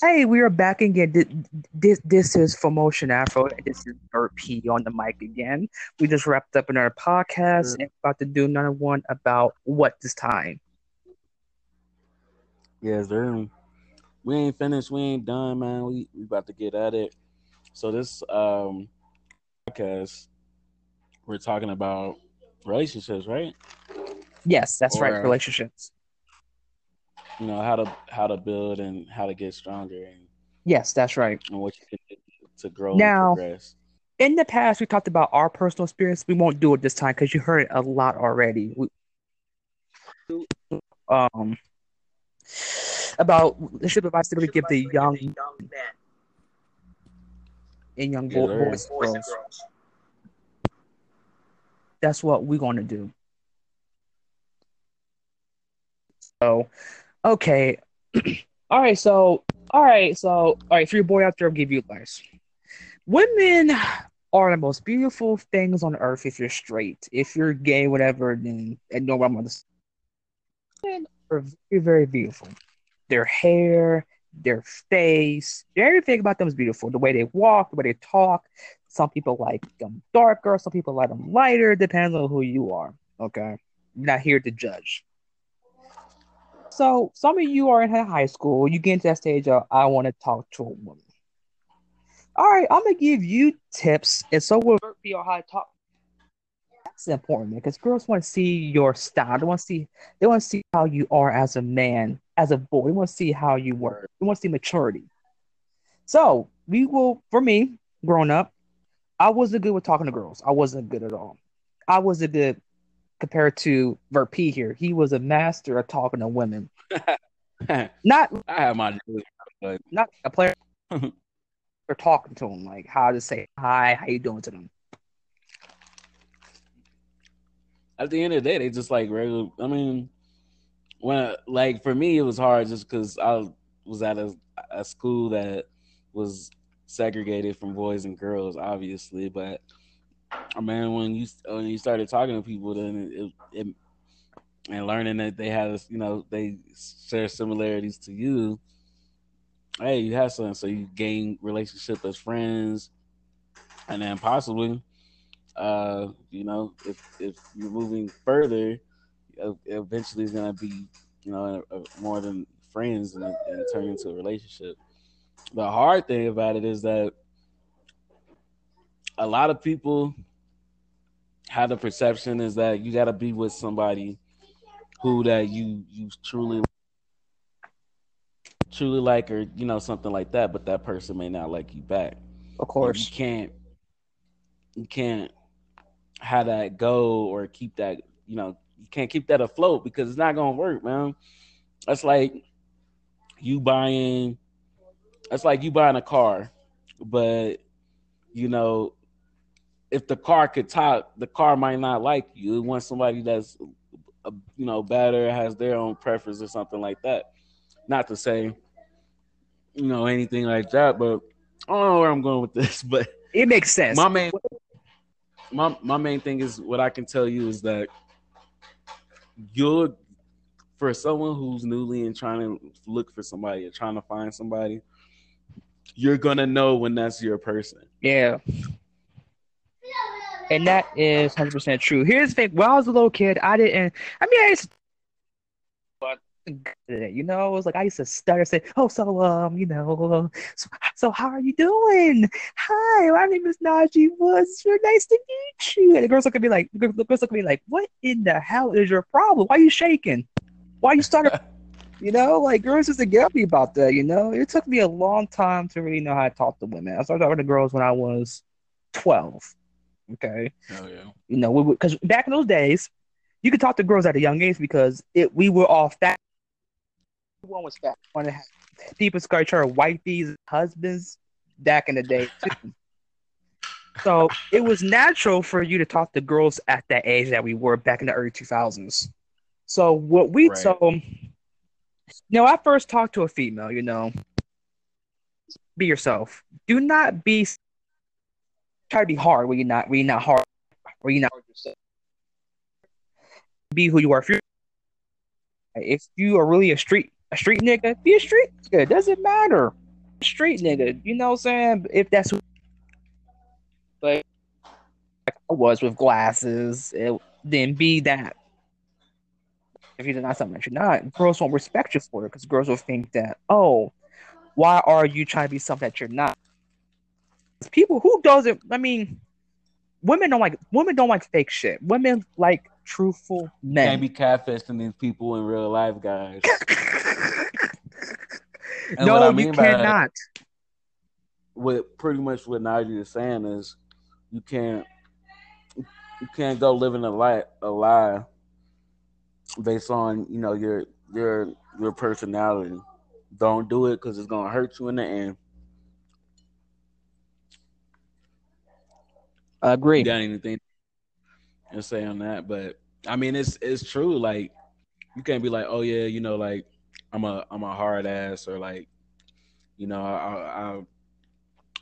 Hey, we are back again. This this is for Motion Afro. This is Vert P on the mic again. We just wrapped up another podcast and about to do another one about what this time. Yes, sir. We ain't finished. We ain't done, man. We we about to get at it. So this um podcast, we're talking about relationships, right? Yes, that's right. Or- Relationships. You know how to how to build and how to get stronger and, Yes, that's right. and what you can do to grow Now- and progress. In the past, we talked about our personal experience. We won't do it this time because you heard it a lot already. We, um, about relationship advice that we give the young and young Yes, bo- sir. boys and girls. That's what we're going to do. So, okay. all right. So, all right. So, all right. For your boy out there, I'll give you advice. Women are the most beautiful things on earth if you're straight. If you're gay, whatever, then and what I'm to say. Women are very, very beautiful. Their hair, their face, everything about them is beautiful. The way they walk, the way they talk. Some people like them darker, some people like them lighter. Depends on who you are. Okay. not here to judge. So some of you are in high school, you get into that stage of I want to talk to a woman. All right, I'm gonna give you tips, and so will be on how to talk. That's important because girls want to see your style. They want to see they want to see how you are as a man, as a boy. They want to see how you were. They want to see maturity. So we will. For me, growing up, I wasn't good with talking to girls. I wasn't good at all. I wasn't good compared to Verp here. He was a master of talking to women. Not I have my but not a player for talking to them, like how to say hi, how you doing to them. at the end of the day, they just like regular. I mean, when like for me, it was hard just because I was at a, a school that was segregated from boys and girls, obviously. But I mean, when you when you started talking to people, then it, it and learning that they had, you know, they share similarities to you. Hey, you have something, so you gain relationship as friends, and then possibly uh, you know, if if you're moving further, eventually it's gonna be, you know, more than friends and, and turn into a relationship. The hard thing about it is that a lot of people have the perception is that you got to be with somebody who that you you truly truly like or you know something like that, but that person may not like you back Of course. you can't you can't have that go or keep that you know you can't keep that afloat because it's not gonna work man that's like you buying that's like you buying a car but you know if the car could talk the car might not like you it wants somebody that's uh, you know better has their own preference or something like that not to say you know anything like that but i don't know where i'm going with this but It makes sense. my main my my main thing is what I can tell you is that you're for someone who's newly and trying to look for somebody or trying to find somebody, you're gonna know when that's your person. Yeah. And that is 100% true. Here's the thing. When I was a little kid, I didn't, I mean, I used to, but, you know, it was like I used to stutter, say, oh, so, um, you know, so, so how are you doing? Hi, my name is Najee Woods. Very nice to meet you. And the girls look at me like, the girls look at me like, what in the hell is your problem? Why are you shaking? Why are you stuttering? You know, like girls used to get me about that. You know, it took me a long time to really know how to talk to women. I started talking to girls when I was twelve. Okay, Oh yeah. you know, because back in those days, you could talk to girls at a young age because it we were all fat. Everyone was fat. One had people started trying to wipe these husbands back in the day too. so it was natural for you to talk to girls at that age that we were back in the early two thousands. So what we Right. so you know, I first talked to a female, you know. Be yourself. Do not be try to be hard when you're not when you're not hard when you're not hard yourself. Be who you are. If if you are really a street a street nigga, be a street nigga. It doesn't matter. Street nigga, you know what I'm saying? If that's but like I was with glasses, it, then be that. If you're not something that you're not, girls won't respect you for it because girls will think that, oh, why are you trying to be something that you're not? People who doesn't, I mean, women don't like women don't like fake shit. Women like truthful men. Can't be catfishing these people in real life, guys. No, I you mean that- cannot. what pretty much what Najee is saying is you can't you can't go living a lie a lie based on you know your your your personality. Don't do it because it's gonna hurt you in the end. I agree. You got anything to say on that? But I mean, it's it's true. Like you can't be like, oh yeah, you know, like I'm a I'm a hard ass or like, you know, I, I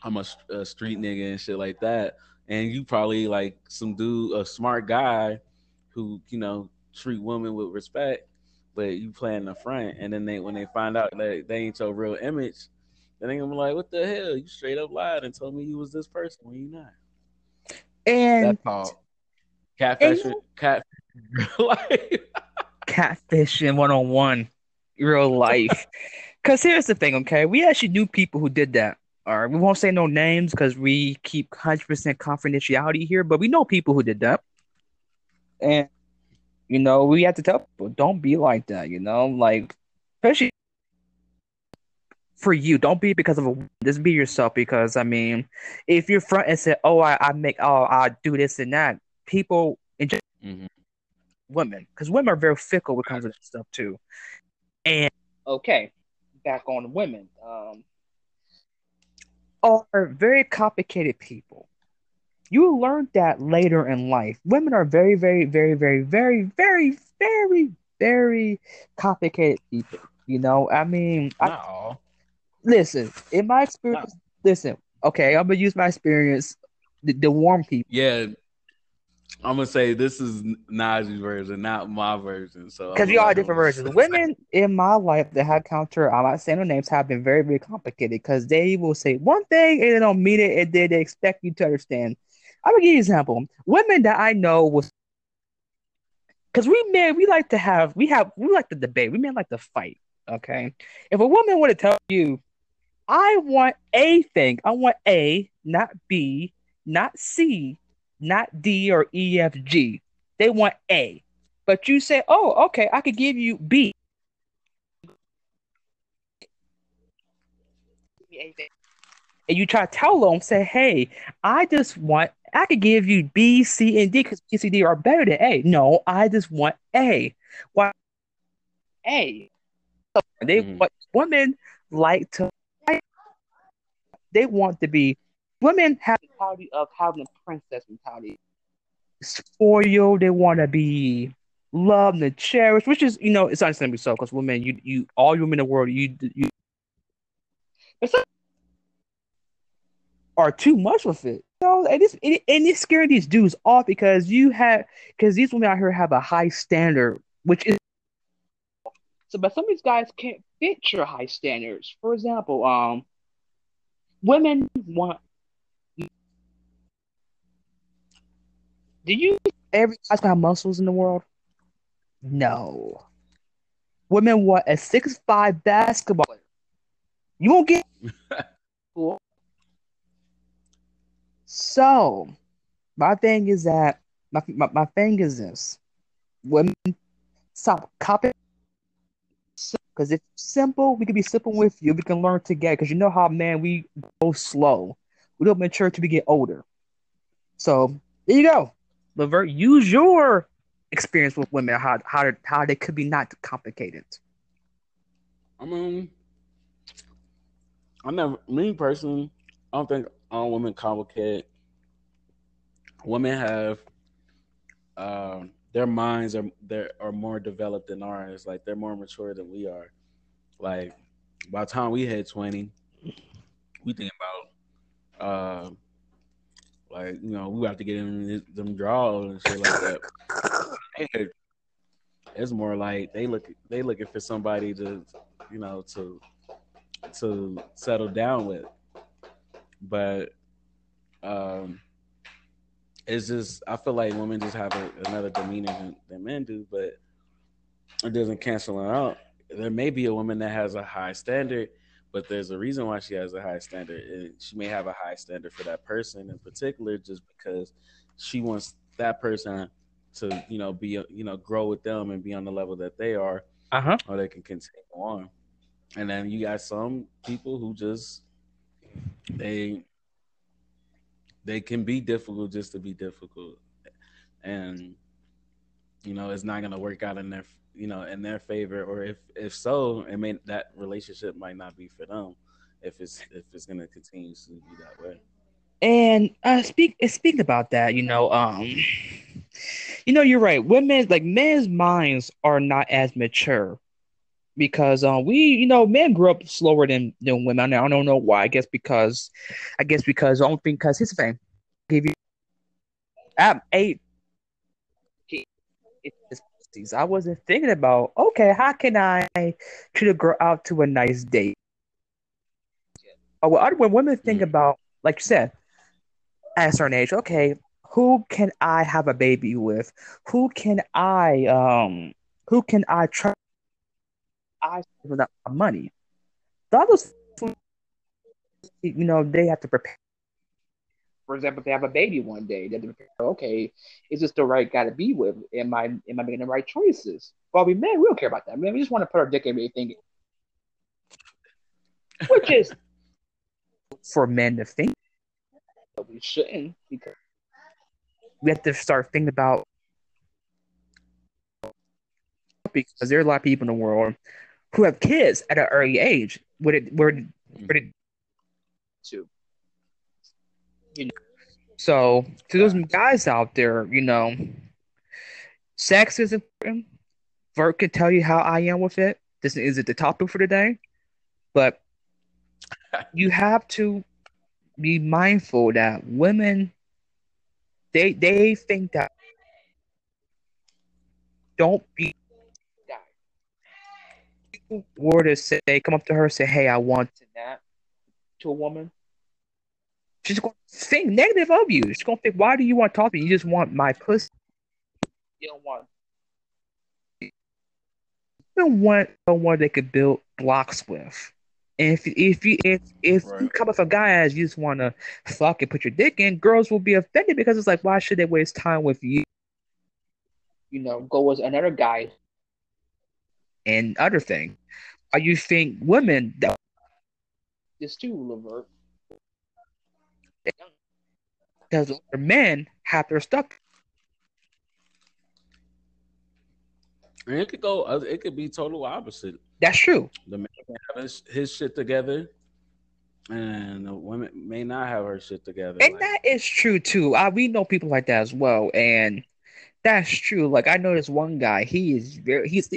I'm a, a street nigga and shit like that. And you probably like some dude, a smart guy, who you know treat women with respect, but you playing the front. And then they when they find out that they ain't your real image, then they gonna be like, what the hell? You straight up lied and told me you was this person when you not. And That's catfish. Cat real life. catfishing one on one, real life. Because here's the thing, okay? We actually knew people who did that. All right, we won't say no names because we keep 100% confidentiality here, but we know people who did that. And, you know, we have to tell people, don't be like that, you know? Like, especially for you, don't be because of a, just be yourself because, I mean, if you're front and say, oh, I, I make, oh, I do this and that, people, in Mhm. women because women are very fickle when it comes to that stuff too. And okay, back on women, um, are very complicated people. You learn that later in life. Women are very, very, very, very, very, very, very, very complicated people. You know, I mean, I, all. Listen. In my experience, listen. Okay, I'm gonna use my experience. The, the warm people. Yeah. I'm gonna say this is Najee's version, not my version. So Because we all different versions. Women in my life that have counter, I'm not saying their names, have been very, very complicated because they will say one thing and they don't mean it, and then they expect you to understand. I'm gonna give you an example. Women that I know was because we men, we like to have, we have, we like to debate. We men like to fight. Okay, if a woman were to tell you, I want a thing, I want A, not B, not C, not D or E, F, G. They want A. But you say, oh, okay, I could give you B. And you try to tell them, say, hey, I just want, I could give you B, C, and D because B, C, D are better than A. No, I just want A. Why? A. They Mhm. what women like to they want to be women have the mentality of having a princess mentality. Spoiled, they want to be loved and cherished, which is, you know, it's understandably so because women, you, you, all women in the world, you, you, are too much with it. So and it's, it, and it's scaring these dudes off because you have, because these women out here have a high standard, which is so, but some of these guys can't fit your high standards. For example, um, women want. Do you every guy's got muscles in the world? No. Women want a six five basketball player. You won't get. Cool. So, my thing is that my, my my thing is this: women stop copying because if simple, we can be simple with you. We can learn together. Because you know how, man, we go slow. We don't mature till we get older. So there you go, Levert. Use your experience with women. How how how they could be not complicated. I mean, I never, me personally, I don't think all women complicate. Women have, um, their minds are they are more developed than ours. Like they're more mature than we are. Like by the time we hit twenty, we think about, uh, like you know, we have to get in them draws and shit like that. It's more like they look they looking for somebody to you know, to to settle down with. But um it's just I feel like women just have a, another demeanor than, than men do, but it doesn't cancel it out. There may be a woman that has a high standard, but there's a reason why she has a high standard. And she may have a high standard for that person in particular, just because she wants that person to, you know, be, you know, grow with them and be on the level that they are, uh-huh. or they can continue on. And then you got some people who just they they can be difficult just to be difficult, and you know it's not gonna work out in their you know in their favor, or if if so, it may that relationship might not be for them if it's if it's gonna continue to be that way. And uh, speak speaking about that, you know, um, you know, you're right. Women like men's minds are not as mature because um we you know men grew up slower than than women. I don't know why. I guess because I guess because I don't think because his fame give you at eight. I wasn't thinking about okay, how can I treat a girl out to a nice date? But when women think mm. about, like you said, at a certain age, okay, who can I have a baby with? Who can I um who can I trust I with my money. The others, you know, they have to prepare. For example, if they have a baby one day, they have to prepare, okay, is this the right guy to be with? Am I am I making the right choices? Well, we men, we don't care about that. I mean, we just want to put our dick in anything, which is for men to think. But we shouldn't because we have to start thinking about because there are a lot of people in the world who have kids at an early age. Would it where mm-hmm. would it to you know so to those guys out there, you know, sex is important. Vert can tell you how I am with it. This is it the topic for today. But you have to be mindful that women they they think that don't be were to say, come up to her, say, "Hey, I want that," to a woman, she's going to think negative of you. She's going to think, "Why do you want to talk to me? You just want my pussy. You don't want." You don't want someone they could build blocks with. And if if you if if right. you come up with a guy as you just want to fuck and put your dick in, girls will be offended because it's like, why should they waste time with you? You know, go with another guy and other thing. Are you think women that this too, Levert? Because men have their stuff. And it could go. Uh, it could be total opposite. That's true. The man can have his, his shit together, and the woman may not have her shit together. And like, that is true too. Uh, we know people like that as well. And that's true. Like I know this one guy. He is very. He's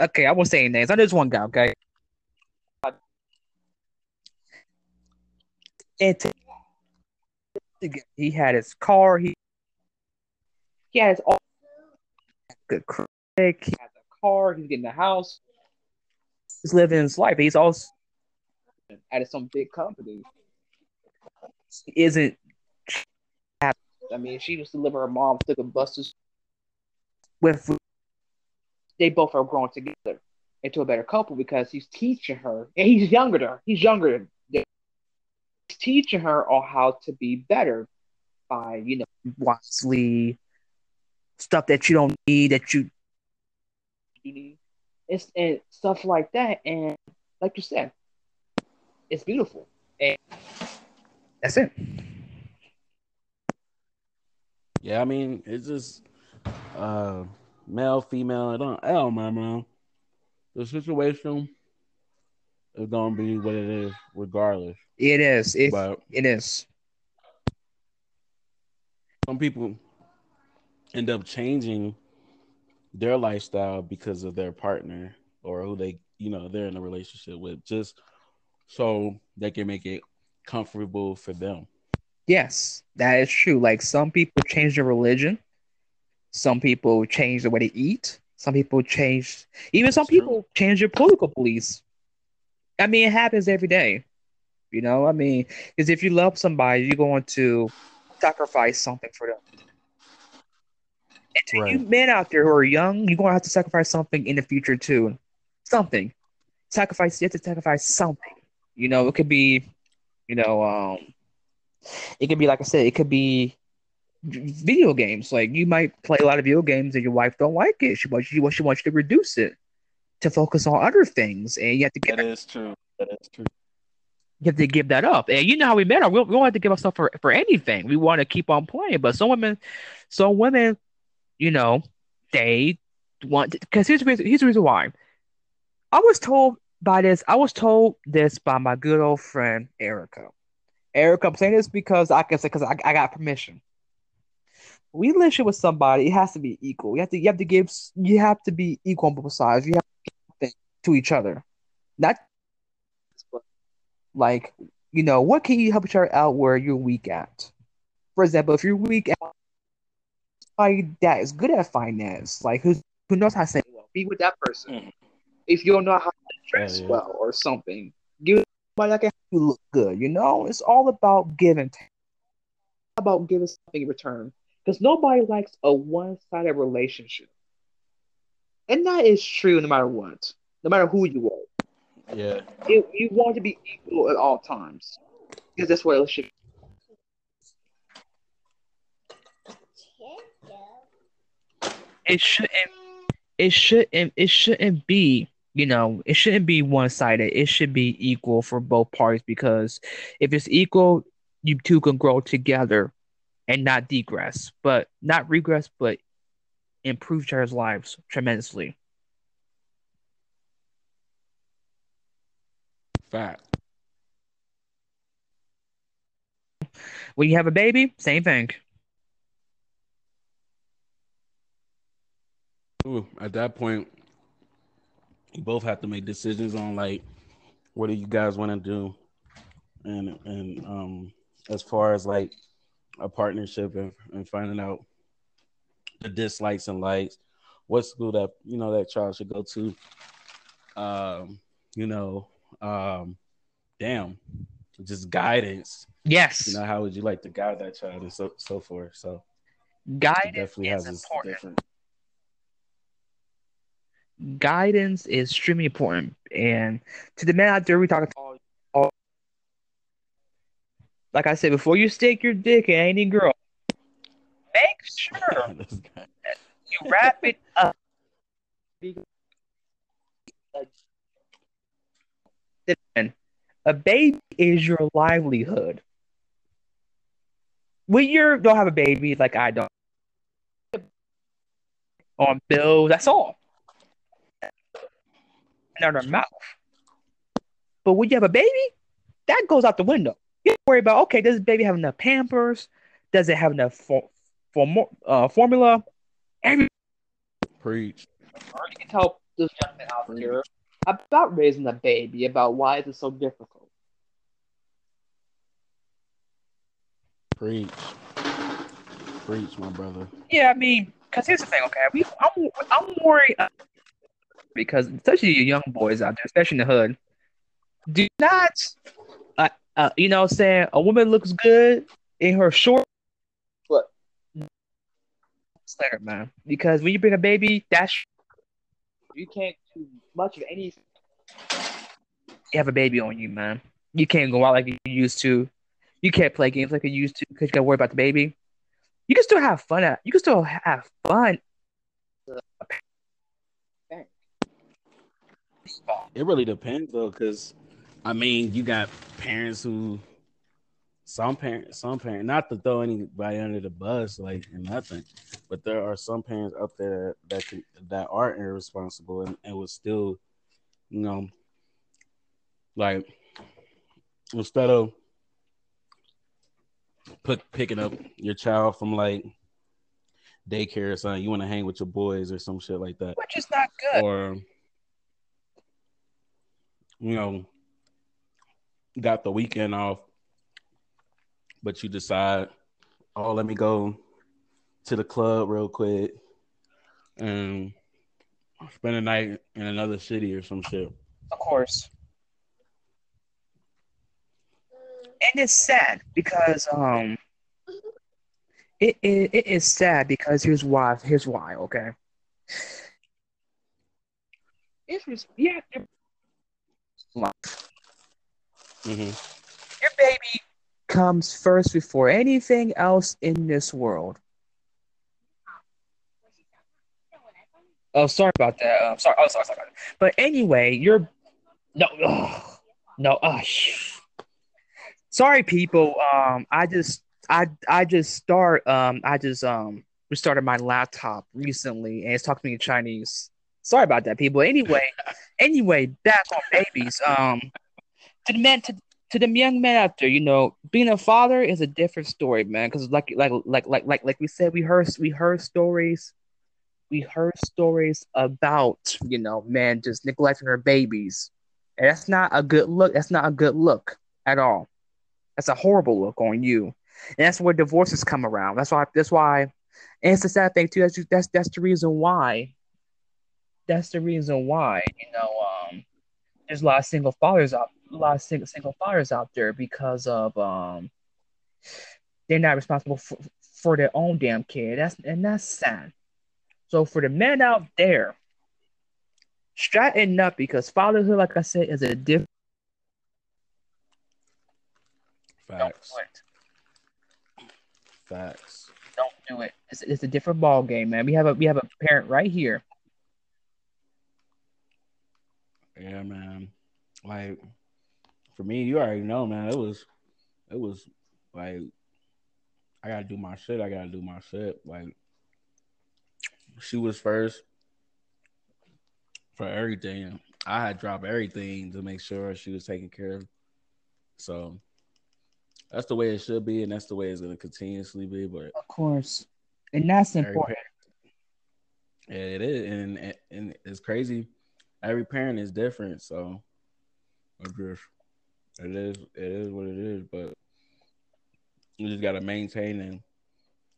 okay. I won't say names. I know this one guy. Okay. And he had his car. He he has all good. He has a car. He's getting a house. He's living his life. He's also at some big company. Isn't I mean, she used to live her mom, took a bus to with they both are growing together into a better couple because he's teaching her, and he's younger than her. He's younger than he's teaching her on how to be better by you know wisely stuff that you don't need that you need. It's and stuff like that, and like you said, it's beautiful, and that's it. Yeah, I mean, it's just uh, male, female. I don't, I don't. The situation is gonna be what it is, regardless. It is. It, but it is. Some people end up changing their lifestyle because of their partner or who they, you know, they're in a relationship with, just so they can make it comfortable for them. Yes, that is true. Like some people change their religion some people change the way they eat. Some people change, even some people change their political beliefs I mean, it happens every day. You know, I mean, because if you love somebody, you're going to sacrifice something for them. And to Right. you men out there who are young, you're going to have to sacrifice something in the future too. Something. Sacrifice, you have to sacrifice something. You know, it could be, you know, um, it could be, like I said, it could be video games. Like you might play a lot of video games and your wife don't like it. She wants you, she wants you to reduce it to focus on other things. And you have to give That is true. That is true. you have to give that up. And you know how we met. We, we don't have to give up stuff for, for anything. We want to keep on playing. But some women, some women, you know, they want because here's the reason, here's the reason why. I was told by this. I was told this by my good old friend Erica. Erica, I'm saying this because I can say because I, I got permission. We relationship with somebody, it has to be equal. You have to you have to give you have to be equal on both sides. You have to to each other, not like you know what can you help each other out where you're weak at. For example, if you're weak at somebody that is good at finance, like who's who knows how to say well, be with that person. Mhm. If you don't know how to dress Yeah, yeah. well or something, give somebody that can help you look good. You know, it's all about give and. About giving something in return, because nobody likes a one-sided relationship, and that is true no matter what, no matter who you are. Yeah. It, you want to be equal at all times, because that's what relationship. It shouldn't. It shouldn't. It shouldn't be. You know, it shouldn't be one-sided. It should be equal for both parties because if it's equal, you two can grow together and not degress, but not regress, but improve other's lives tremendously. Fact. When you have a baby, same thing. Ooh, at that point, you both have to make decisions on like what do you guys want to do, and and um as far as like a partnership and, and finding out the dislikes and likes, what school that you know that child should go to, um, you know, um, damn, just guidance. Yes, You know, how would you like to guide that child and so so forth. So guidance definitely is has its important. different. Guidance is extremely important. And to the men out there, we talking like I said before, you stick your dick in any girl, make sure you wrap it up. A baby is your livelihood. When you don't have a baby, like I don't, on bills, that's all. In their mouth. But when you have a baby, that goes out the window. You don't worry about okay, does the baby have enough Pampers? Does it have enough for, for uh, formula? Every Preach. you can tell this young man out there about raising a baby, about why is it so difficult. Preach. Preach, my brother. Yeah, I mean, because here's the thing, okay? We, I'm, I'm worried uh, because, especially you young boys out there, especially in the hood, do not, uh, you know, what I'm saying a woman looks good in her short. What? Later, man. Because when you bring a baby, that's you can't do much of any. You have a baby on you, man. You can't go out like you used to. You can't play games like you used to because you gotta worry about the baby. You can still have fun. At, you can still have fun. It really depends though, because I mean, you got parents who some parents, some parents, not to throw anybody under the bus, like and nothing, but there are some parents out there that can, that are irresponsible and, and will still, you know, like instead of put picking up your child from like daycare or something, you want to hang with your boys or some shit like that, which is not good. or you know, got the weekend off, but you decide, oh, let me go to the club real quick and spend a night in another city or some shit. Of course. and it's sad because um, it, it it is sad because here's why. Here's why. Okay. It's yeah. Your, Mm-hmm. your baby comes first before anything else in this world. Oh, sorry about that. Uh, sorry. Oh, sorry, sorry about that. But anyway, you're no, no. Sh- sorry, people. Um, I just, I, I just start. Um, I just um restarted my laptop recently, and it's talking to me in Chinese. Sorry about that, people. Anyway, anyway, back on babies. Um, to the men, to, to the young men out there, you know, being a father is a different story, man. Because like, like, like, like, like, like we said, we heard, we heard stories we heard stories about you know man, just neglecting their babies. And that's not a good look that's not a good look at all. That's a horrible look on you. And that's where divorces come around. That's why that's why and it's a sad thing too that's that's that's the reason why that's the reason why you know um there's a lot of single fathers out lot of single single fathers out there because of um they're not responsible for, for their own damn kid that's and that's sad so for the men out there, straighten up because fatherhood, like I said, is a different. Facts. Don't. Facts. Don't do it. It's, it's a different ball game, man. We have a we have a parent right here. Yeah, man. Like for me, you already know, man. It was, it was like I gotta do my shit. I gotta do my shit. Like she was first for everything. I had dropped everything to make sure she was taken care of. So that's the way it should be, and that's the way it's gonna continuously be. But Of course, and that's important. yeah, it is, and and it's crazy. Every parent is different, so I just it is it is what it is. But you just gotta maintain and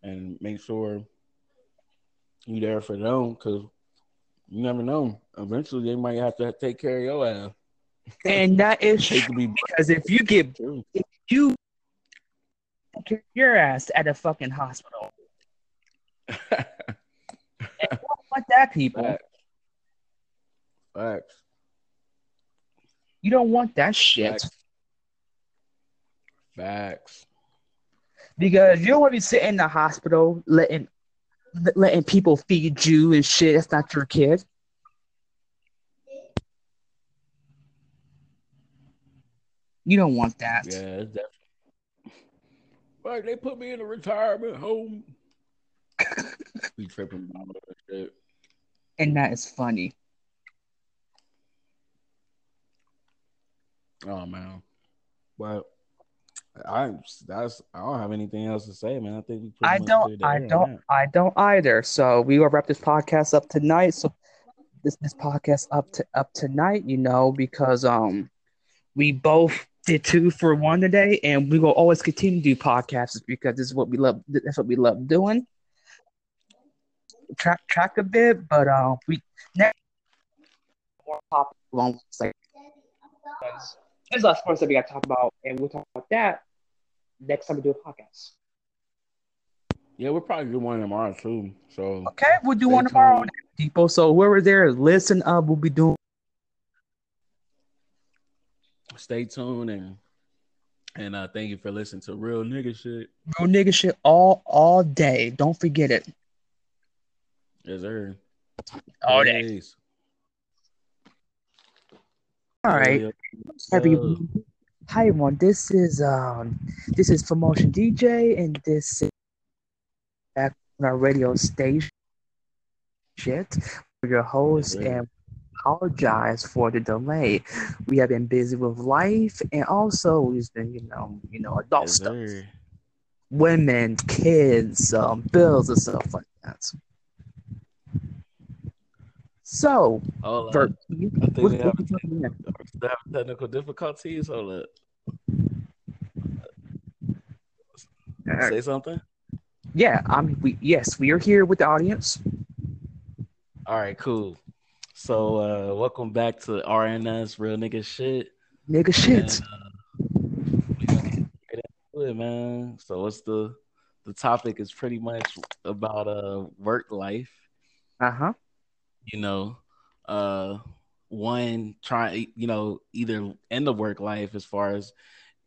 and make sure you there for them because you never know. Eventually, they might have to take care of your ass. And that is be because if you get if you your ass at a fucking hospital, you don't want that people. Facts. Facts. You don't want that shit. Facts. Facts. Because you don't want to be sitting in the hospital letting letting people feed you and shit. That's not your kid. You don't want that. Yeah, definitely. Like they put me in a retirement home. tripping about that shit. And that is funny. Oh man, but I that's I don't have anything else to say, man. I think we. pretty I don't I don't. I don't either. So we will wrap this podcast up tonight. So this this podcast up to up tonight, you know, because um we both did two for one today and we will always continue to do podcasts because this is what we love that's what we love doing. Track track a bit, but uh we next more topics along like there's a lot of sports that we gotta talk about and we'll talk about that next time we do a podcast. Yeah, we'll probably do one tomorrow too. So Okay, we'll do Stay one tomorrow, tuned. people. So whoever there, listen up. We'll be doing. stay tuned and and uh thank you for listening to real nigga shit. real nigga shit all all day. Don't forget it. Yes, sir. All day. Peace. All right, Yeah. Hi everyone. This is um this is Promotion DJ, and this is back on our radio station. Shit, we're your host, and apologize for the delay. We have been busy with life, and also we've been, you know, you know, adult Yes, stuff, sir. women, kids, um, bills, and stuff like that. So, Hold for up. I think what, we have, you talking about? still have technical difficulties. Hold up. Uh, Say something. yeah, I'm. We yes, we are here with the audience. All right, cool. So uh welcome back to RNS Real Nigga Shit. Nigga, shit. And, uh, it, man. So what's the the topic is pretty much about uh work life. Uh-huh. You know, uh one trying you know, either in the work life as far as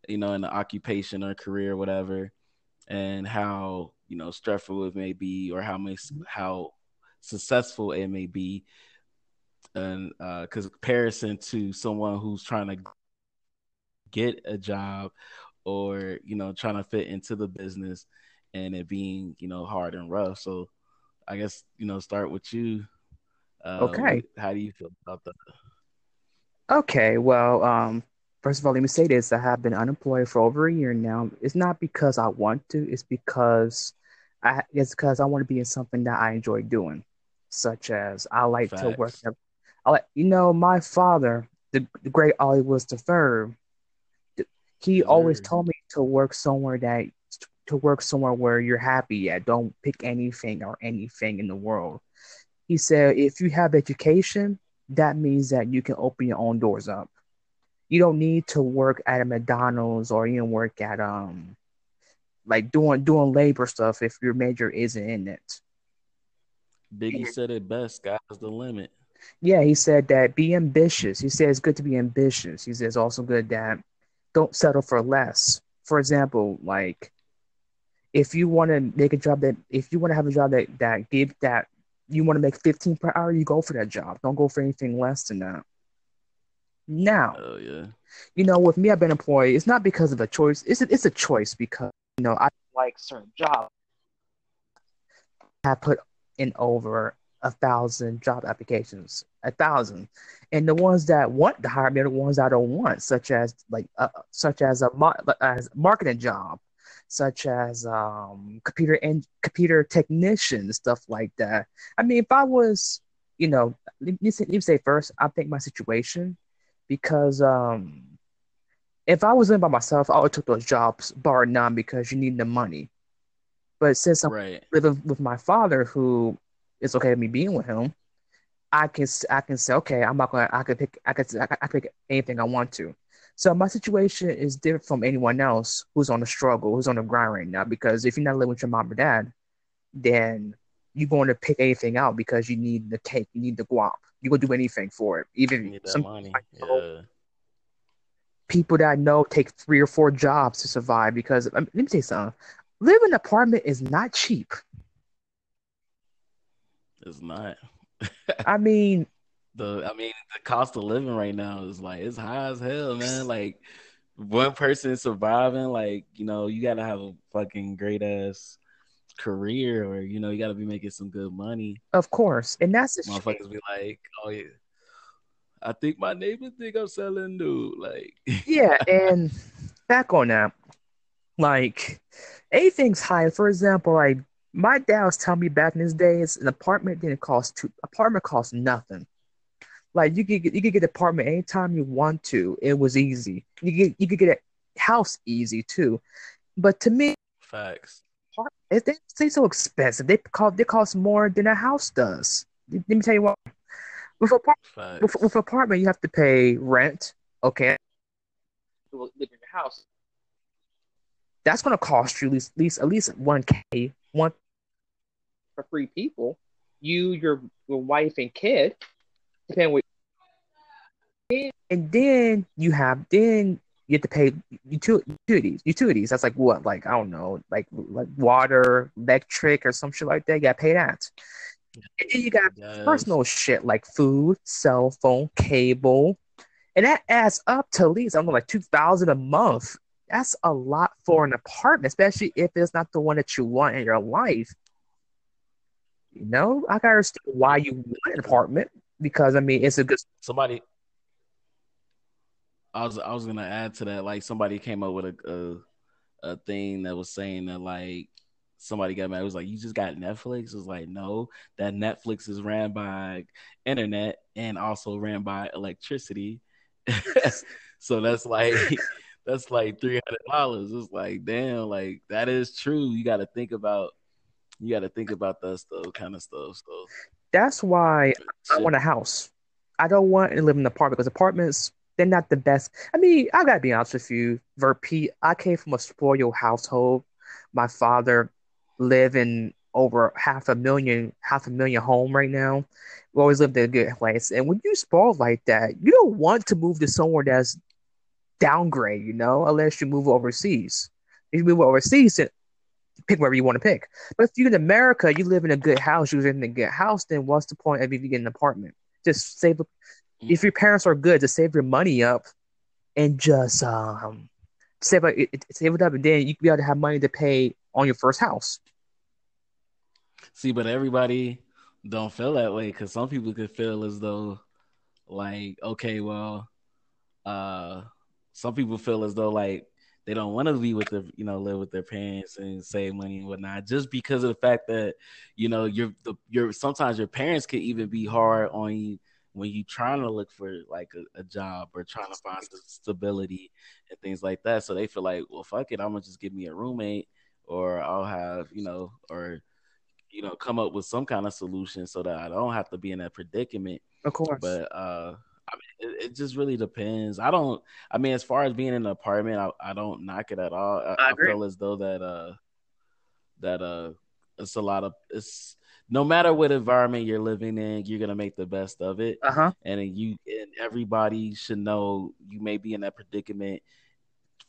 you know, in the occupation or career, or whatever, and how, you know, stressful it may be or how may how successful it may be. And uh comparison to someone who's trying to get a job or you know trying to fit into the business and it being you know hard and rough. So i guess you know start with you uh, Okay. how do you feel about that Okay, well, um, first of all, let me say this. I have been unemployed for over a year now. It's not because I want to, it's because I it's because I want to be in something that I enjoy doing, such as I like to work at, I like, you know, my father, the, the great Ollie was the third, he always told me to work somewhere that to work somewhere where you're happy at. Don't pick anything or anything in the world. He said, if you have education, that means that you can open your own doors up. You don't need to work at a McDonald's or you know work at um like doing doing labor stuff if your major isn't in it. biggie said it best sky's the limit Yeah, he said that be ambitious. He said it's good to be ambitious. He says also good that don't settle for less. For example, like if you want to make a job that if you want to have a job that that give that you want to make 15 per hour, you go for that job. Don't go for anything less than that. Now, oh yeah you know, with me, I've been employed. It's not because of a choice. It's a, it's a choice because you know I like certain jobs. I have put in over a thousand job applications, a thousand, and the ones that want to hire me are the ones I don't want, such as like uh, such as a as marketing job, such as um computer and computer technician stuff like that. I mean, if I was, you know, let me say, let me say first, I think my situation because um if I was in by myself, I would took those jobs bar none because you need the money. But since I'm right living with my father, who it's okay with me being with him, I can I can say, okay, I'm not gonna I can pick I can, I can pick anything I want to. So my situation is different from anyone else who's on the struggle, who's on the grind right now. Because if you're not living with your mom or dad, then you're going to pick anything out because you need the cake, you need the guap. You gonna do anything for it. Even some money yeah people that I know take three or four jobs to survive. Because um, let me tell you something, living in an apartment is not cheap. it's not I mean, the i mean the cost of living right now is like it's high as hell man like one person surviving like you know you gotta have a fucking great ass career or you know you gotta be making some good money of course, and that's the motherfuckers be like, "Oh yeah, I think my neighbors think I'm selling dude." Like, Yeah, and back on that, like anything's high. For example, like my dad was telling me back in his days, an apartment didn't cost two. Apartment cost nothing. Like you could get, you could get an apartment anytime you want to. It was easy. You get you could get a house easy too. But to me, facts, apart- it, they they so expensive. They cost they cost more than a house does. Let me tell you what. With apart with, with apartment, you have to pay rent. Okay, you live in your house. That's gonna cost you at least at least at least one k one for three people. You, your your wife and kid, depending what. And then you have then you have to pay util- utilities. Utilities. That's like what? Like I don't know, like like water, electric, or some shit like that. You gotta pay that. And then you got Yes, personal shit like food, cell phone, cable, and that adds up to at least I don't know, like two thousand a month. That's a lot for an apartment, especially if it's not the one that you want in your life. You know, I can understand why you want an apartment because I mean it's a good. somebody. I was I was gonna add to that. Like somebody came up with a a, a thing that was saying that like somebody got mad. It was like you just got Netflix. It was like no, that Netflix is ran by internet and also ran by electricity. so that's like that's like three hundred dollars. It's like damn, like that is true. You got to think about you got to think about that stuff, kind of stuff. So That's why I want a house. I don't want to live in an apartment because apartments they're not the best. I mean, I gotta be honest with you, Verpete. I came from a spoiled household. My father lived in over half a million, half a million home right now. We always lived in a good place, and when you spoiled like that, you don't want to move to somewhere that's downgrade, you know, unless you move overseas. If you move overseas, pick wherever you want to pick. But if you're in America, you live in a good house, you live in a good house, then what's the point of if you get an apartment? Just save. Mm-hmm. If your parents are good, to save your money up and just um save it, save it up, and then you can be able to have money to pay on your first house. See, but everybody don't feel that way because some people could feel as though, like, okay, well, uh, some people feel as though like they don't want to be with their, you know, live with their parents and save money and whatnot, just because of the fact that, you know, you're the you're sometimes your parents can even be hard on you when you're trying to look for like a, a, job or trying to find stability and things like that. So they feel like, well, fuck it, I'm gonna just give me a roommate, or I'll have, you know, or you know, come up with some kind of solution so that I don't have to be in that predicament. Of course. But uh I mean, it, it, just really depends. I don't. I mean, as far as being in an apartment, I, I don't knock it at all. I, I, I feel as though that uh that uh it's a lot of it's no matter what environment you're living in, you're gonna make the best of it. Uh-huh. And you and everybody should know you may be in that predicament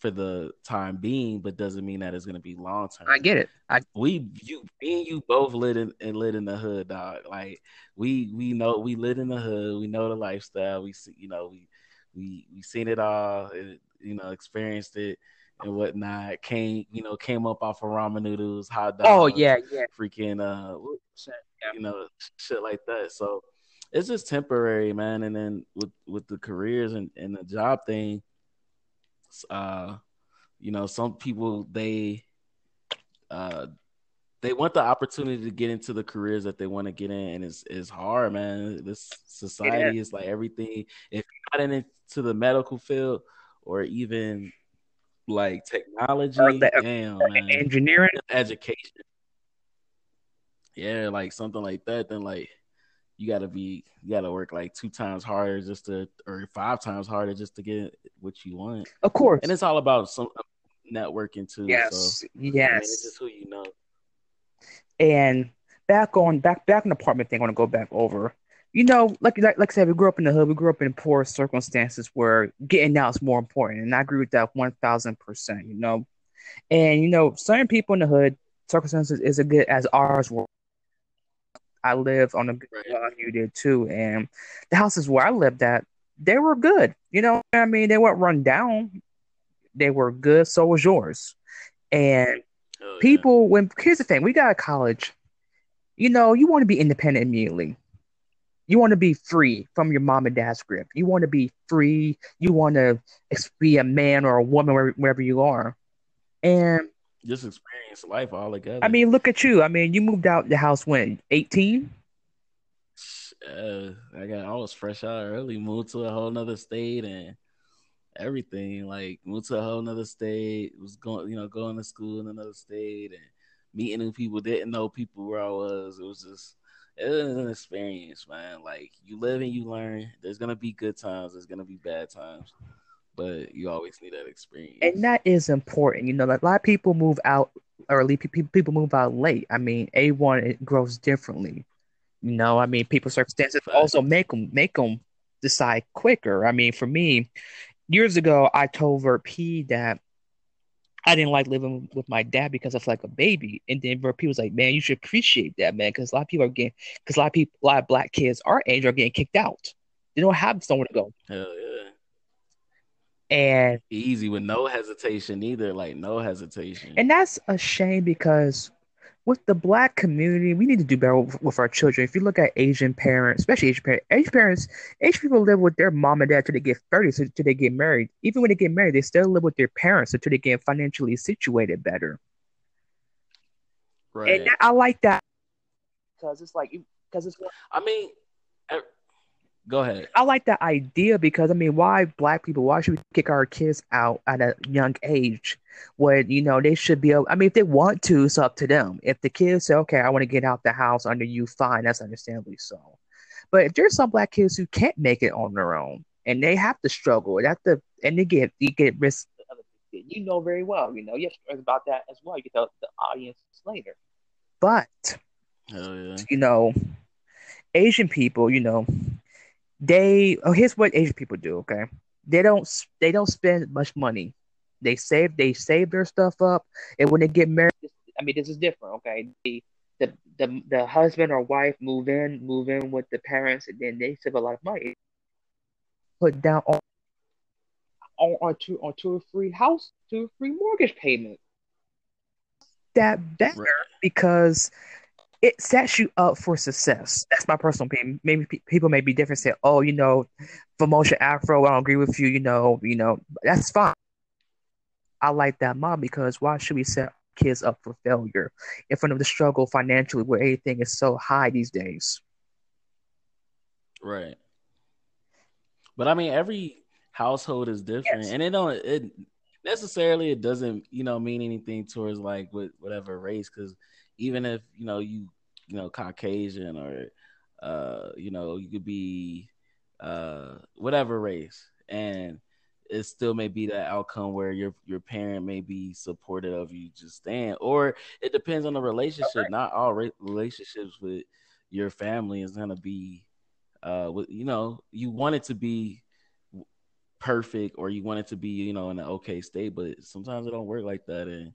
for the time being, but doesn't mean that it's gonna be long term. I get it. I we you me and you both lit in and lit in the hood, dog. Like we we know we lit in the hood. We know the lifestyle. We see you know we we we seen it all. And, you know experienced it and whatnot. Came you know came up off of ramen noodles, hot dogs. Oh yeah, yeah. Freaking uh, you know shit like that. So it's just temporary, man. And then with with the careers and, and the job thing, uh, you know, some people they uh they want the opportunity to get into the careers that they want to get in, and it's it's hard, man. This society is like everything. If you're not into the medical field or even like technology, the, damn, man. engineering, education, yeah, like something like that, then like you gotta be you gotta work like two times harder just to or five times harder just to get what you want. Of course. And it's all about some networking too. Yes. So, yes. I mean, it's just who you know. And back on back back on the apartment thing, I want to go back over. You know, like, like like I said, we grew up in the hood. We grew up in poor circumstances where getting out is more important, and I agree with that one thousand percent. You know, and you know, certain people in the hood circumstances isn't good as ours were I lived on a good right. block, you did too, and the houses where I lived at, they were good. You know, I mean, they weren't run down. They were good. So was yours. And oh, people, yeah. when here's the thing, we got a college. You know, you want to be independent immediately. You want to be free from your mom and dad's grip. You want to be free. You want to be a man or a woman wherever you are. And just experience life all together. I mean, look at you. I mean, you moved out the house when eighteen. Uh, I got I was fresh out early, moved to a whole nother state and everything. Like moved to a whole nother state, was going you know, going to school in another state and meeting new people, didn't know people where I was. It was just it was an experience, man. Like you live and you learn. There's gonna be good times, there's gonna be bad times but you always need that experience. And that is important. You know, like a lot of people move out early, people people move out late. I mean, A one it grows differently. You know, I mean, people's circumstances also make them make them decide quicker. I mean, for me, years ago, I told Vert P that I didn't like living with my dad because I felt like a baby. And then Vert P was like, "Man, you should appreciate that, man, because a lot of people are getting, because a lot of people, a lot of black kids our age are getting kicked out. They don't have somewhere to go. Hell yeah. And easy with no hesitation either, like no hesitation. And that's a shame because with the black community, we need to do better with, with our children. If you look at Asian parents, especially Asian parents, Asian parents, Asian people live with their mom and dad till they get 30, so till they get married. Even when they get married, they still live with their parents until they get financially situated better. Right. And I like that because it's like because it's. I mean, Go ahead. I like that idea because I mean, why black people? Why should we kick our kids out at a young age? When you know they should be. Able, I mean, if they want to, it's up to them. If the kids say, "Okay, I want to get out the house under you," fine, that's understandably so. But if there's some black kids who can't make it on their own, and they have to struggle. Have to, and they get you get risk. You know very well. You know you have about that as well. You can tell the audience later, but yeah. you know, Asian people, you know, they oh here's what Asian people do. Okay, they don't they don't spend much money. They save they save their stuff up, and when they get married, I mean this is different. Okay, they, the the the husband or wife move in move in with the parents, and then they save a lot of money. Put down on on, on two on two or three house two or three mortgage payments. That better right. because it sets you up for success. That's my personal opinion. Maybe pe- people may be different. Say, "Oh, you know, for Moshe Afro, I don't agree with you." You know, you know, that's fine. I like that mom because why should we set kids up for failure in front of the struggle financially, where everything is so high these days? Right. But I mean, every household is different, yes. and it don't it necessarily it doesn't you know mean anything towards like with whatever race because even if you know you you know Caucasian or uh you know you could be uh whatever race and it still may be that outcome where your your parent may be supportive of you just staying or it depends on the relationship. Not all re- relationships with your family is going to be uh with you know you want it to be perfect or you want it to be you know in an okay state but sometimes it don't work like that and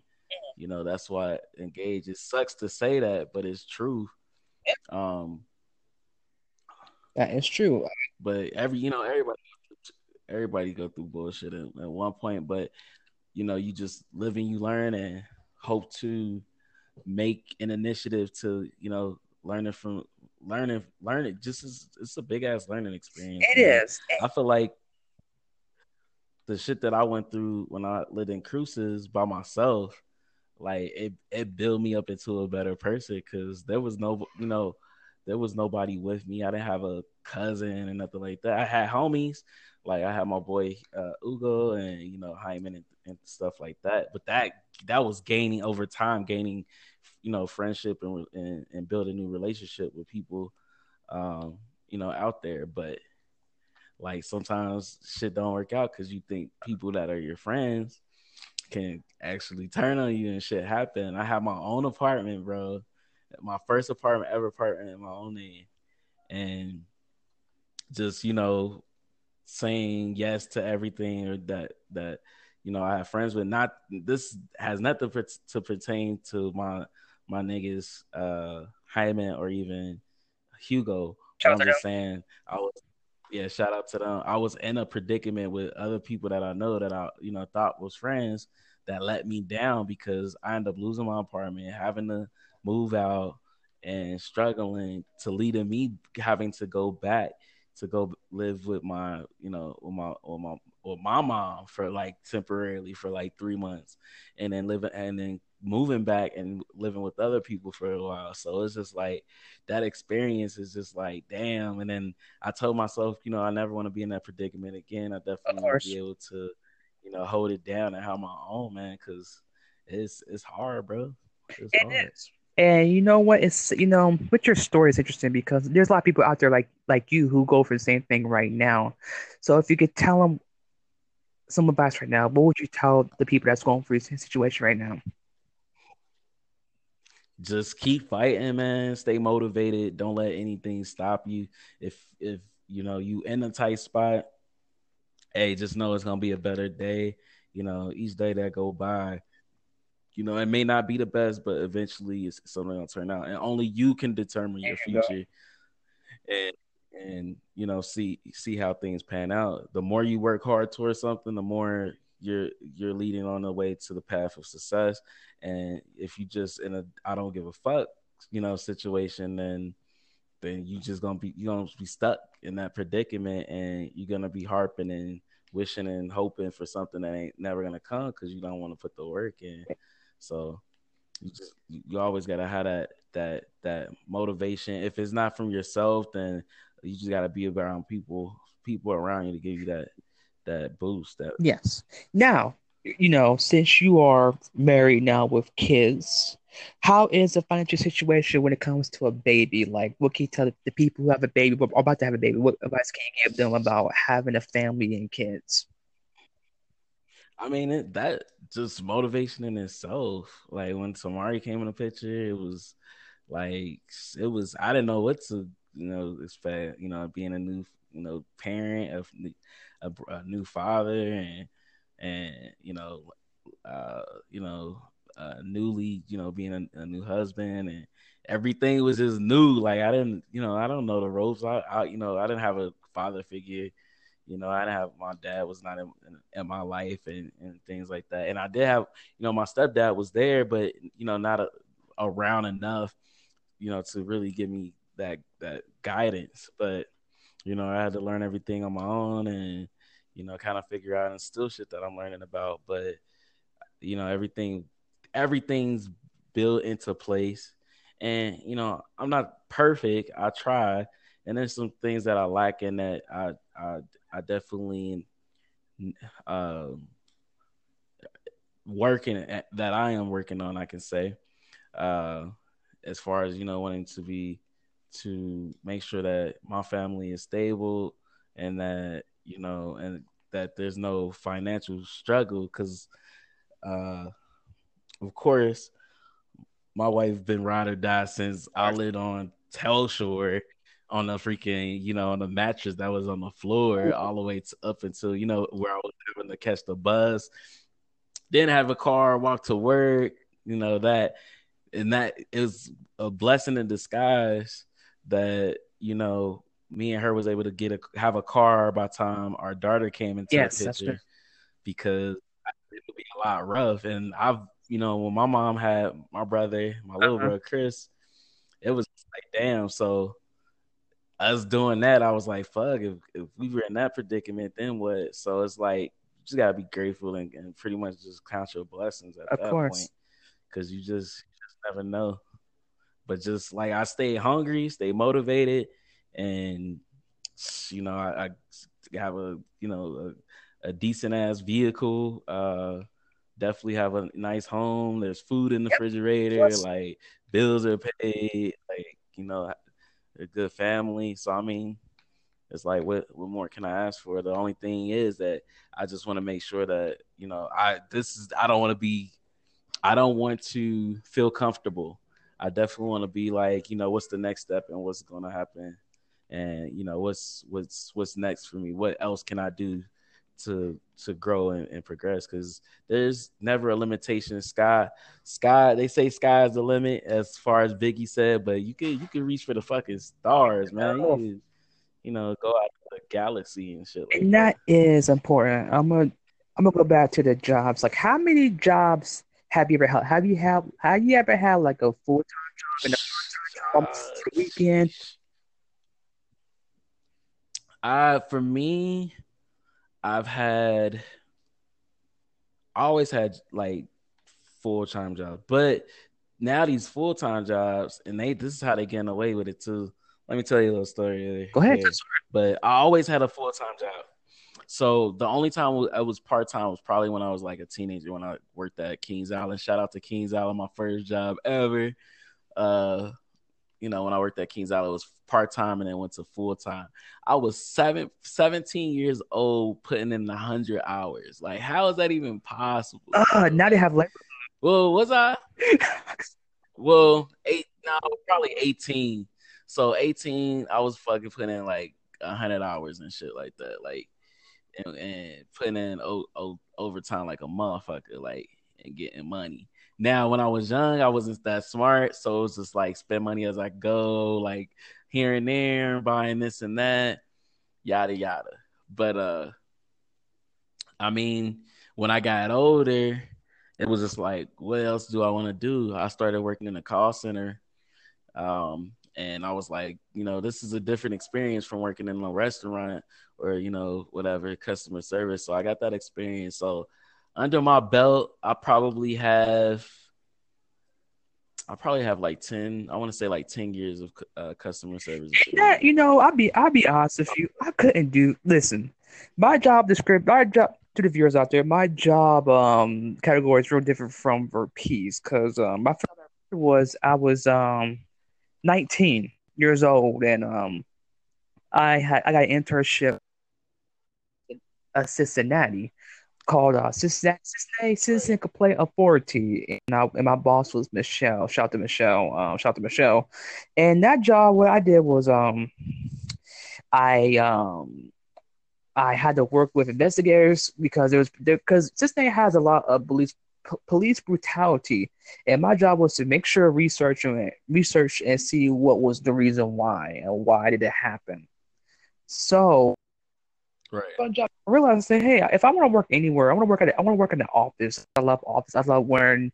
you know, that's why engage. It sucks to say that, but it's true. Um, that is true. But every you know everybody everybody go through bullshit at, at one point, but you know you just live and you learn and hope to make an initiative to you know learning from learning learning just as it's a big ass learning experience. It is. I feel like the shit that I went through when I lived in cruises by myself like it it built me up into a better person because there was no you know there was nobody with me. I didn't have a cousin and nothing like that. I had homies, like I had my boy uh, Hugo and you know Hyman and, and, stuff like that. But that that was gaining over time, gaining you know friendship and and, and a new relationship with people, um, you know out there. But like sometimes shit don't work out because you think people that are your friends can actually turn on you and shit happen. I have my own apartment, bro. My first apartment ever apartment in my own name. And just, you know, saying yes to everything or that that you know I have friends with not this has nothing to pertain to my my niggas uh Hyman or even Hugo. I'm just saying I was yeah, shout out to them. I was in a predicament with other people that I know that I, you know, thought was friends that let me down because I ended up losing my apartment, having to move out and struggling to leading me having to go back to go live with my, you know, with my with my with my mom for like temporarily for like three months and then living and then moving back and living with other people for a while. So it's just like that experience is just like damn. And then I told myself, you know, I never want to be in that predicament again. I definitely want to be able to, you know, hold it down and have my own man because it's it's hard, bro. It's it hard. Is. And you know what? It's you know, with your story is interesting because there's a lot of people out there like like you who go for the same thing right now. So if you could tell them some advice right now, what would you tell the people that's going through this situation right now? just keep fighting, man. Stay motivated. Don't let anything stop you. If if you know you in a tight spot, hey, just know it's gonna be a better day. You know, each day that go by, you know, it may not be the best, but eventually it's something gonna turn out. And only you can determine your uh, future. And and you know, see see how things pan out. The more you work hard towards something, the more you're you're leading on the way to the path of success. And if you just in a I don't give a fuck, you know, situation, then then you just gonna be you gonna be stuck in that predicament, and you're gonna be harping and wishing and hoping for something that ain't never gonna come because you don't want to put the work in. So you just you always gotta have that that that motivation. If it's not from yourself, then you just gotta be around people people around you to give you that that boost. That yes. Now, you know, since you are married now with kids, how is the financial situation when it comes to a baby? Like, what can you tell the people who have a baby or about to have a baby? What advice can you give them about having a family and kids? I mean, it, that just motivation in itself. Like when Tamari came in the picture, it was like it was. I didn't know what to you know expect. You know, being a new you know parent of a, a new father and and you know uh you know uh newly you know being a, a, new husband and everything was just new like i didn't you know i don't know the ropes I, I you know i didn't have a father figure you know, I didn't have my dad was not in, in, in my life and, and things like that. And I did have, you know, my stepdad was there, but you know, not a, around enough, you know, to really give me that that guidance. But you know, I had to learn everything on my own and you know, kind of figure out and still shit that I'm learning about. But you know, everything everything's built into place. And you know, I'm not perfect. I try, and there's some things that I lack in that I I I definitely uh, working at, that I am working on. I can say, uh, as far as you know, wanting to be to make sure that my family is stable and that you know and that there's no financial struggle. Because uh of course my wife been ride or die since I lived on Telshore on the freaking, you know, on the mattress that was on the floor all the way to, up until, you know, where I was having to catch the bus. Then have a car, walk to work, you know, that and that is a blessing in disguise that, you know, me and her was able to get a have a car by time our daughter came into yes, the picture because it would be a lot rough. And I've, you know, when my mom had my brother, my little uh-huh. brother Chris, it was like damn. So us doing that, I was like, fuck, if, if we were in that predicament, then what? So it's like, you just gotta be grateful and, and pretty much just count your blessings at of that course. point. Cause you just, you just never know. But just like I stay hungry, stay motivated, and you know, I, I have a you know a, a decent ass vehicle. Uh definitely have a nice home. There's food in the yep. refrigerator, yes. like bills are paid, like you know, a good family. So I mean, it's like what what more can I ask for? The only thing is that I just want to make sure that you know I this is I don't want to be I don't want to feel comfortable. I definitely want to be like you know what's the next step and what's going to happen, and you know what's what's what's next for me. What else can I do to to grow and, and progress because there's never a limitation. Sky, sky. They say sky is the limit, as far as Biggie said, but you can you can reach for the fucking stars, man. You, you know, go out to the galaxy and shit. Like and that, that is important. I'm gonna I'm gonna go back to the jobs. Like, how many jobs have you ever had? Have you had have you ever had like a full time job and a part time job the weekend? Uh, for me, I've had I always had like full time jobs, but now these full time jobs, and they this is how they getting away with it too. Let me tell you a little story. Go ahead. But I always had a full time job. So the only time I was part time was probably when I was like a teenager when I worked at Kings Island. Shout out to Kings Island, my first job ever. Uh, you know, when I worked at Kings Island, it was part time and then went to full time. I was seven, 17 years old, putting in the hundred hours. Like, how is that even possible? Uh, now they have like. Well, was I? well, eight. No, probably 18. So 18, I was fucking putting in like hundred hours and shit like that, like, and, and putting in o- o- overtime like a motherfucker, like, and getting money. Now, when I was young, I wasn't that smart, so it was just like spend money as I go, like here and there, buying this and that, yada yada. But uh, I mean, when I got older, it was just like, what else do I want to do? I started working in a call center, um, and I was like, you know, this is a different experience from working in a restaurant or you know whatever customer service. So I got that experience. So under my belt, I probably have I probably have like ten. I want to say like ten years of uh, customer service. Yeah, you know, I'll be I'll be honest with you. I couldn't do. Listen, my job description, my job to the viewers out there, my job um category is real different from Vert P's because um my was I was um 19 years old and um I had I got an internship in uh, Cincinnati called uh, Cincinnati, Cincinnati Citizen Complaint Authority, and, I, and my boss was Michelle. Shout out to Michelle. Um, shout out to Michelle. And that job, what I did was um, I um, I had to work with investigators because there was because Cincinnati has a lot of police police brutality, and my job was to make sure research and research and see what was the reason why and why did it happen. So, right. job, I realized that hey, if I want to work anywhere, I want to work at I want to work in the office. I love office. I love wearing.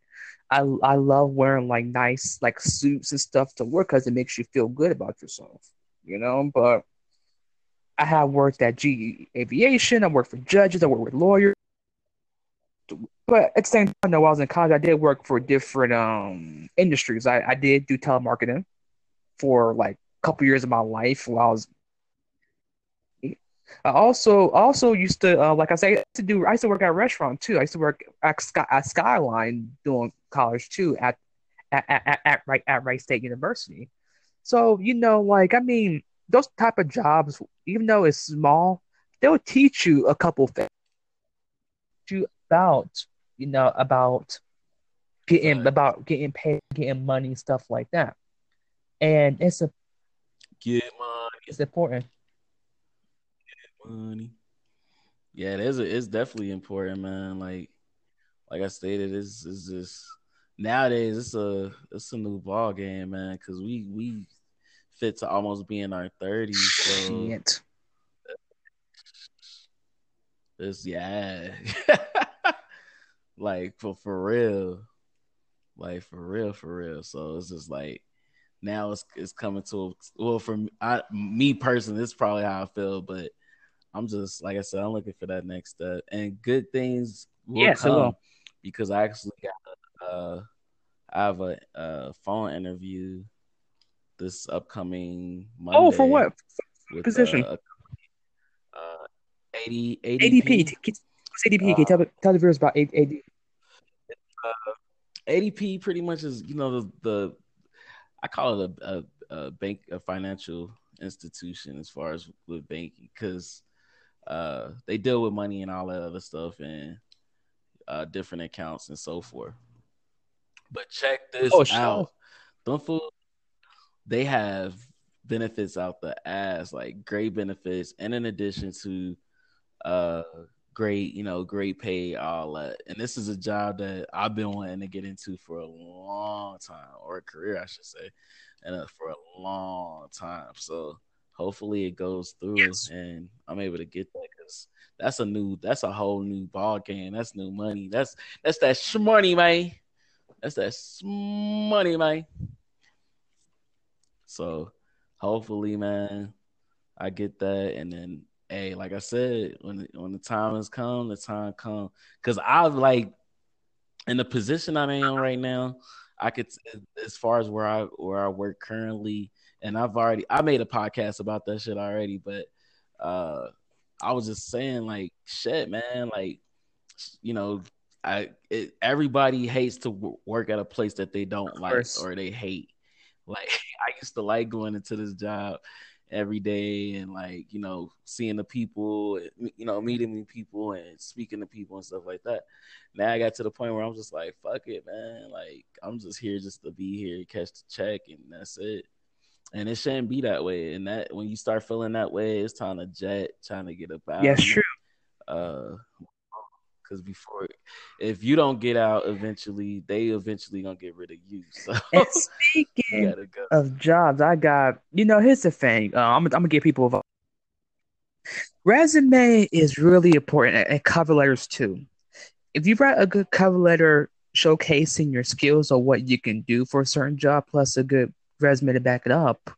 I, I love wearing like nice like suits and stuff to work because it makes you feel good about yourself, you know. But I have worked at GE Aviation. I worked for judges. I worked with lawyers. But at the same time, though, while I was in college, I did work for different um industries. I, I did do telemarketing for like a couple years of my life while I was I also also used to uh, like I said to do I used to work at a restaurant too. I used to work at, Sky, at Skyline doing college too at at at, at, at, at Wright State University. So you know, like I mean, those type of jobs, even though it's small, they'll teach you a couple things you about you know about getting Right. about getting paid, getting money, stuff like that. And it's a Get money, it's important. Get money. Yeah, it is. It's definitely important, man. Like, like I stated, it's, it's just nowadays it's a it's a new ball game, man. Because we we fit to almost be in our thirties, so Shit. it's yeah, like for for real, like for real, for real. So it's just like now it's it's coming to well for me, I, me personally, it's probably how I feel, but I'm just like I said, I'm looking for that next step, and good things will Yes, come because I actually got uh I have a, a phone interview this upcoming Monday. Oh, for what with, position? Uh, uh, 80, ADP. ADP. ADP? You tell, tell the viewers about ADP. AD? ADP pretty much is you know the, the I call it a, a, a bank a financial institution as far as with banking because uh, they deal with money and all that other stuff and uh, different accounts and so forth. But check this Oh, out. Don't fool. They have benefits out the ass, like great benefits, and in addition to uh great, you know, great pay, all that. And this is a job that I've been wanting to get into for a long time, or a career, I should say, and uh, for a long time. So hopefully it goes through, Yes. and I'm able to get that because that's a new, that's a whole new ball game. That's new money. That's that's that shmoney, man. That's that money, man. So hopefully, man, I get that, and then hey, like I said, when when the time has come, the time come. Cause I like in the position I'm in right now, I could as far as where I where I work currently, and I've already I made a podcast about that shit already, but uh I was just saying like shit, man, like you know, I it, everybody hates to w- work at a place that they don't like or they hate. Like I used to like going into this job every day and like you know seeing the people, you know meeting new people and speaking to people and stuff like that. Now I got to the point where I'm just like fuck it, man. Like I'm just here just to be here, catch the check, and that's it. And it shouldn't be that way. And that when you start feeling that way, it's time to jet, trying to get about. Yes, true. Uh, because before, if you don't get out eventually, they eventually gonna get rid of you. So And speaking go. of jobs, I got you know. Here's the thing. Uh, I'm, I'm gonna give people a resume is really important, and- and cover letters too. If you write a good cover letter showcasing your skills or what you can do for a certain job, plus a good resume to back it up,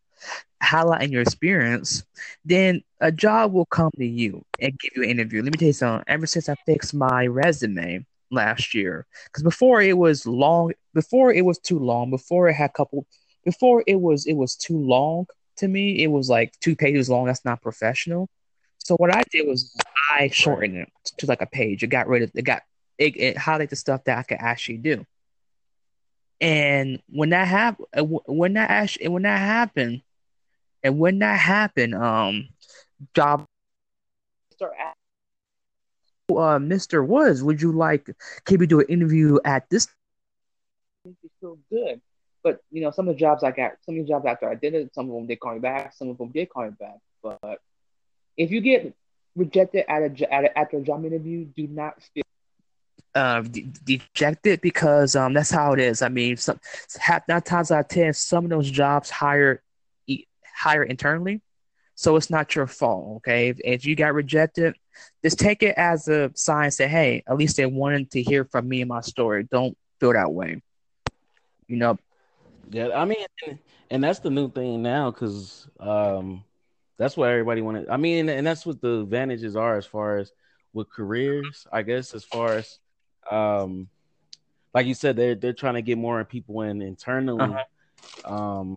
highlighting your experience, then a job will come to you and give you an interview. Let me tell you something. Ever since I fixed my resume last year, because before it was long, before it was too long, before it had a couple, before it was it was too long to me. It was like two pages long. That's not professional. So what I did was I shortened it to like a page. It got rid of it got it, it highlighted the stuff that I could actually do. And when that happened, uh, when that actually, when that happened, and when that happened, um, job uh, Mr. Woods, would you like can we do an interview at this? You feel good, but you know some of the jobs I got, some of the jobs after I did it, some of them they call me back, some of them did call me back. But if you get rejected at a, at a after a job interview, do not feel uh, de- dejected because um that's how it is. I mean, some half nine times out of ten, some of those jobs hire hire internally, so it's not your fault. Okay, if, if you got rejected, just take it as a sign. Say, hey, at least they wanted to hear from me and my story. Don't feel that way. You know. Yeah, I mean, and that's the new thing now because um, that's what everybody wanted. I mean, and that's what the advantages are as far as with careers. I guess as far as um, like you said, they're they're trying to get more people in internally, uh-huh. um,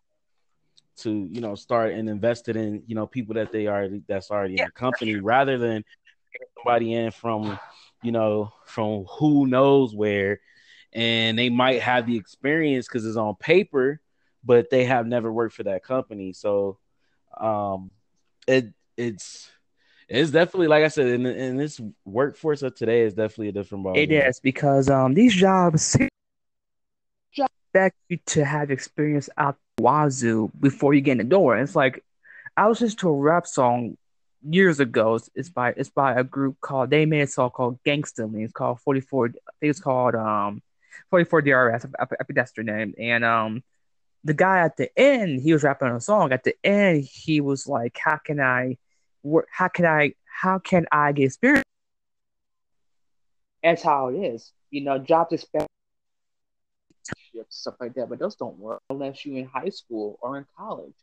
to you know start and invested in you know people that they already that's already yeah, in the company sure. rather than somebody in from you know from who knows where, and they might have the experience because it's on paper, but they have never worked for that company. So, um, it it's it's definitely like I said in, in this workforce of today is definitely a different ball. It is because um these jobs expect you to have experience out wazoo before you get in the door. It's like I was just to a rap song years ago. It's by it's by a group called they made a song called Gangsta Lean. It's called 44 I think it's called um 44 DRS. I, I, I think that's their name. And um the guy at the end, he was rapping on a song. At the end, he was like, How can I how can I how can I get experience? That's how it is. You know, jobs expect stuff like that, but those don't work unless you're in high school or in college.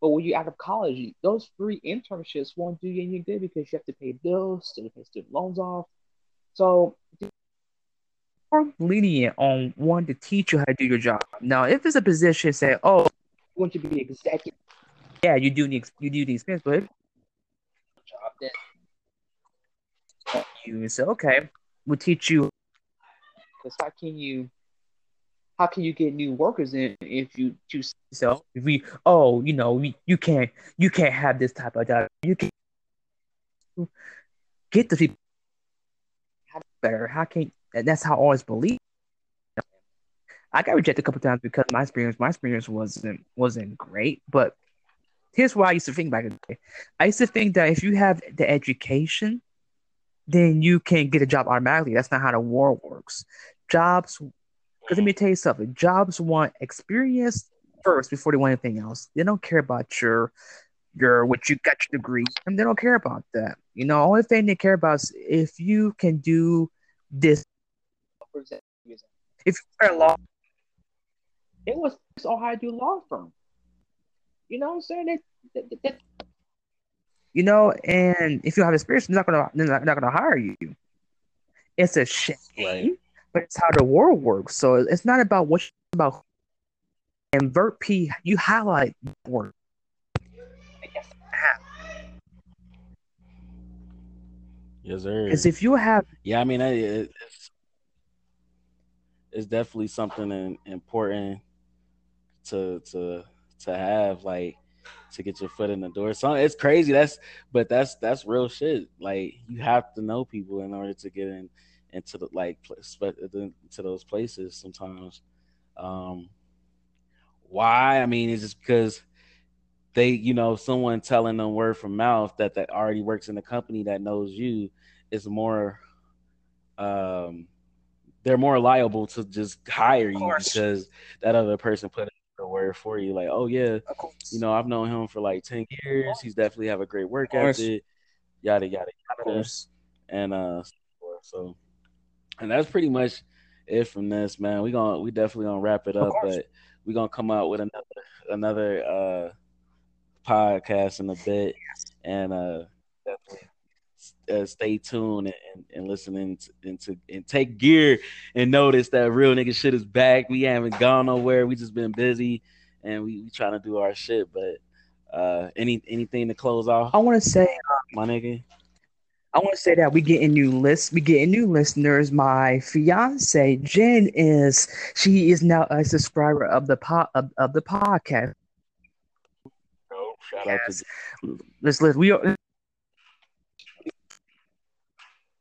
But when you're out of college, those free internships won't do you any good because you have to pay bills, to pay student loans off. So more lenient on wanting to teach you how to do your job. Now, if it's a position, say, oh, you want to be executive, yeah, you do need you do the experience, but job that you say, okay, we'll teach you. Because how can you, how can you get new workers in if you choose so if we oh you know we, you can't you can't have this type of job you can get the people better how can and that's how I always believe I got rejected a couple times because my experience my experience wasn't wasn't great but here's why I used to think back in the day. I used to think that if you have the education, then you can get a job automatically. That's not how the world works. Jobs, because let me tell you something. Jobs want experience first before they want anything else. They don't care about your your what you got your degree, and they don't care about that. You know, only thing they care about is if you can do this. If you're a law, it was Ohio do law firm. You know what I'm saying? They, they, they, you know, and if you have experience, they're not gonna they're not, not gonna hire you. It's a shame, right. But it's how the world works. So it's not about what about. And Vert P, you highlight work. Yes, sir. Because if you have, yeah, I mean, it's, it's definitely something important to to to have like to get your foot in the door. So it's crazy. That's but that's that's real shit. Like you have to know people in order to get in into the like to those places sometimes. Um why? I mean, it's just because they, you know, someone telling them word from mouth that that already works in the company that knows you is more um they're more liable to just hire you because that other person put the word for you. Like, oh yeah, you know, I've known him for like ten years. He's definitely have a great work ethic. Yada yada yada. And uh, so, and that's pretty much it from this, man. We gonna we definitely gonna wrap it up, but we're gonna come out with another another uh podcast in a bit, and uh, definitely uh, stay tuned and, and listening to, and take gear and notice that real nigga shit is back. We haven't gone nowhere. We just been busy and we, we trying to do our shit. But uh, any anything to close off? I want to say, my nigga. I want to say that we getting new lists. We getting new listeners. My fiance Jen is she is now a subscriber of the po- of, of the podcast. Oh, shout out to Let's let we are.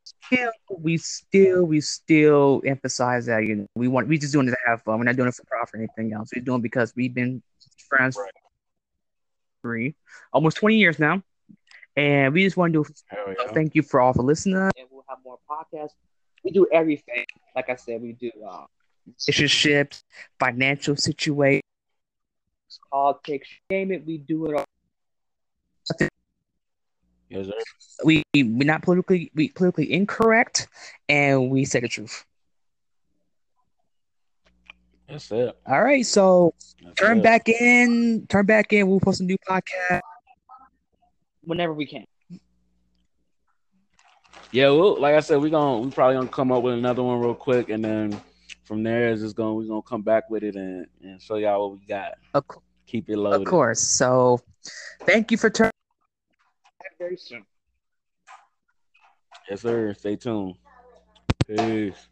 Still, we still we still emphasize that you know we want we just doing it to have fun. We're not doing it for profit or anything else. We're doing it because we've been friends Right. for three, almost twenty years now, and we just want to do yeah. thank you for all for listening. And we'll have more podcasts. We do everything. Like I said, we do uh, relationships, financial situations, politics, name it. We do it all. Yes, sir. We we're not politically we politically incorrect, and we say the truth. That's it. All right, so That's turn it. back in. Turn back in. We'll post a new podcast whenever we can. Yeah, well, like I said, we're gonna we probably gonna come up with another one real quick, and then from there it's just gonna we're gonna come back with it and, and show y'all what we got. Of, co- Keep it loaded. of course. So thank you for turning. Very soon. Yes, sir. Stay tuned. Peace.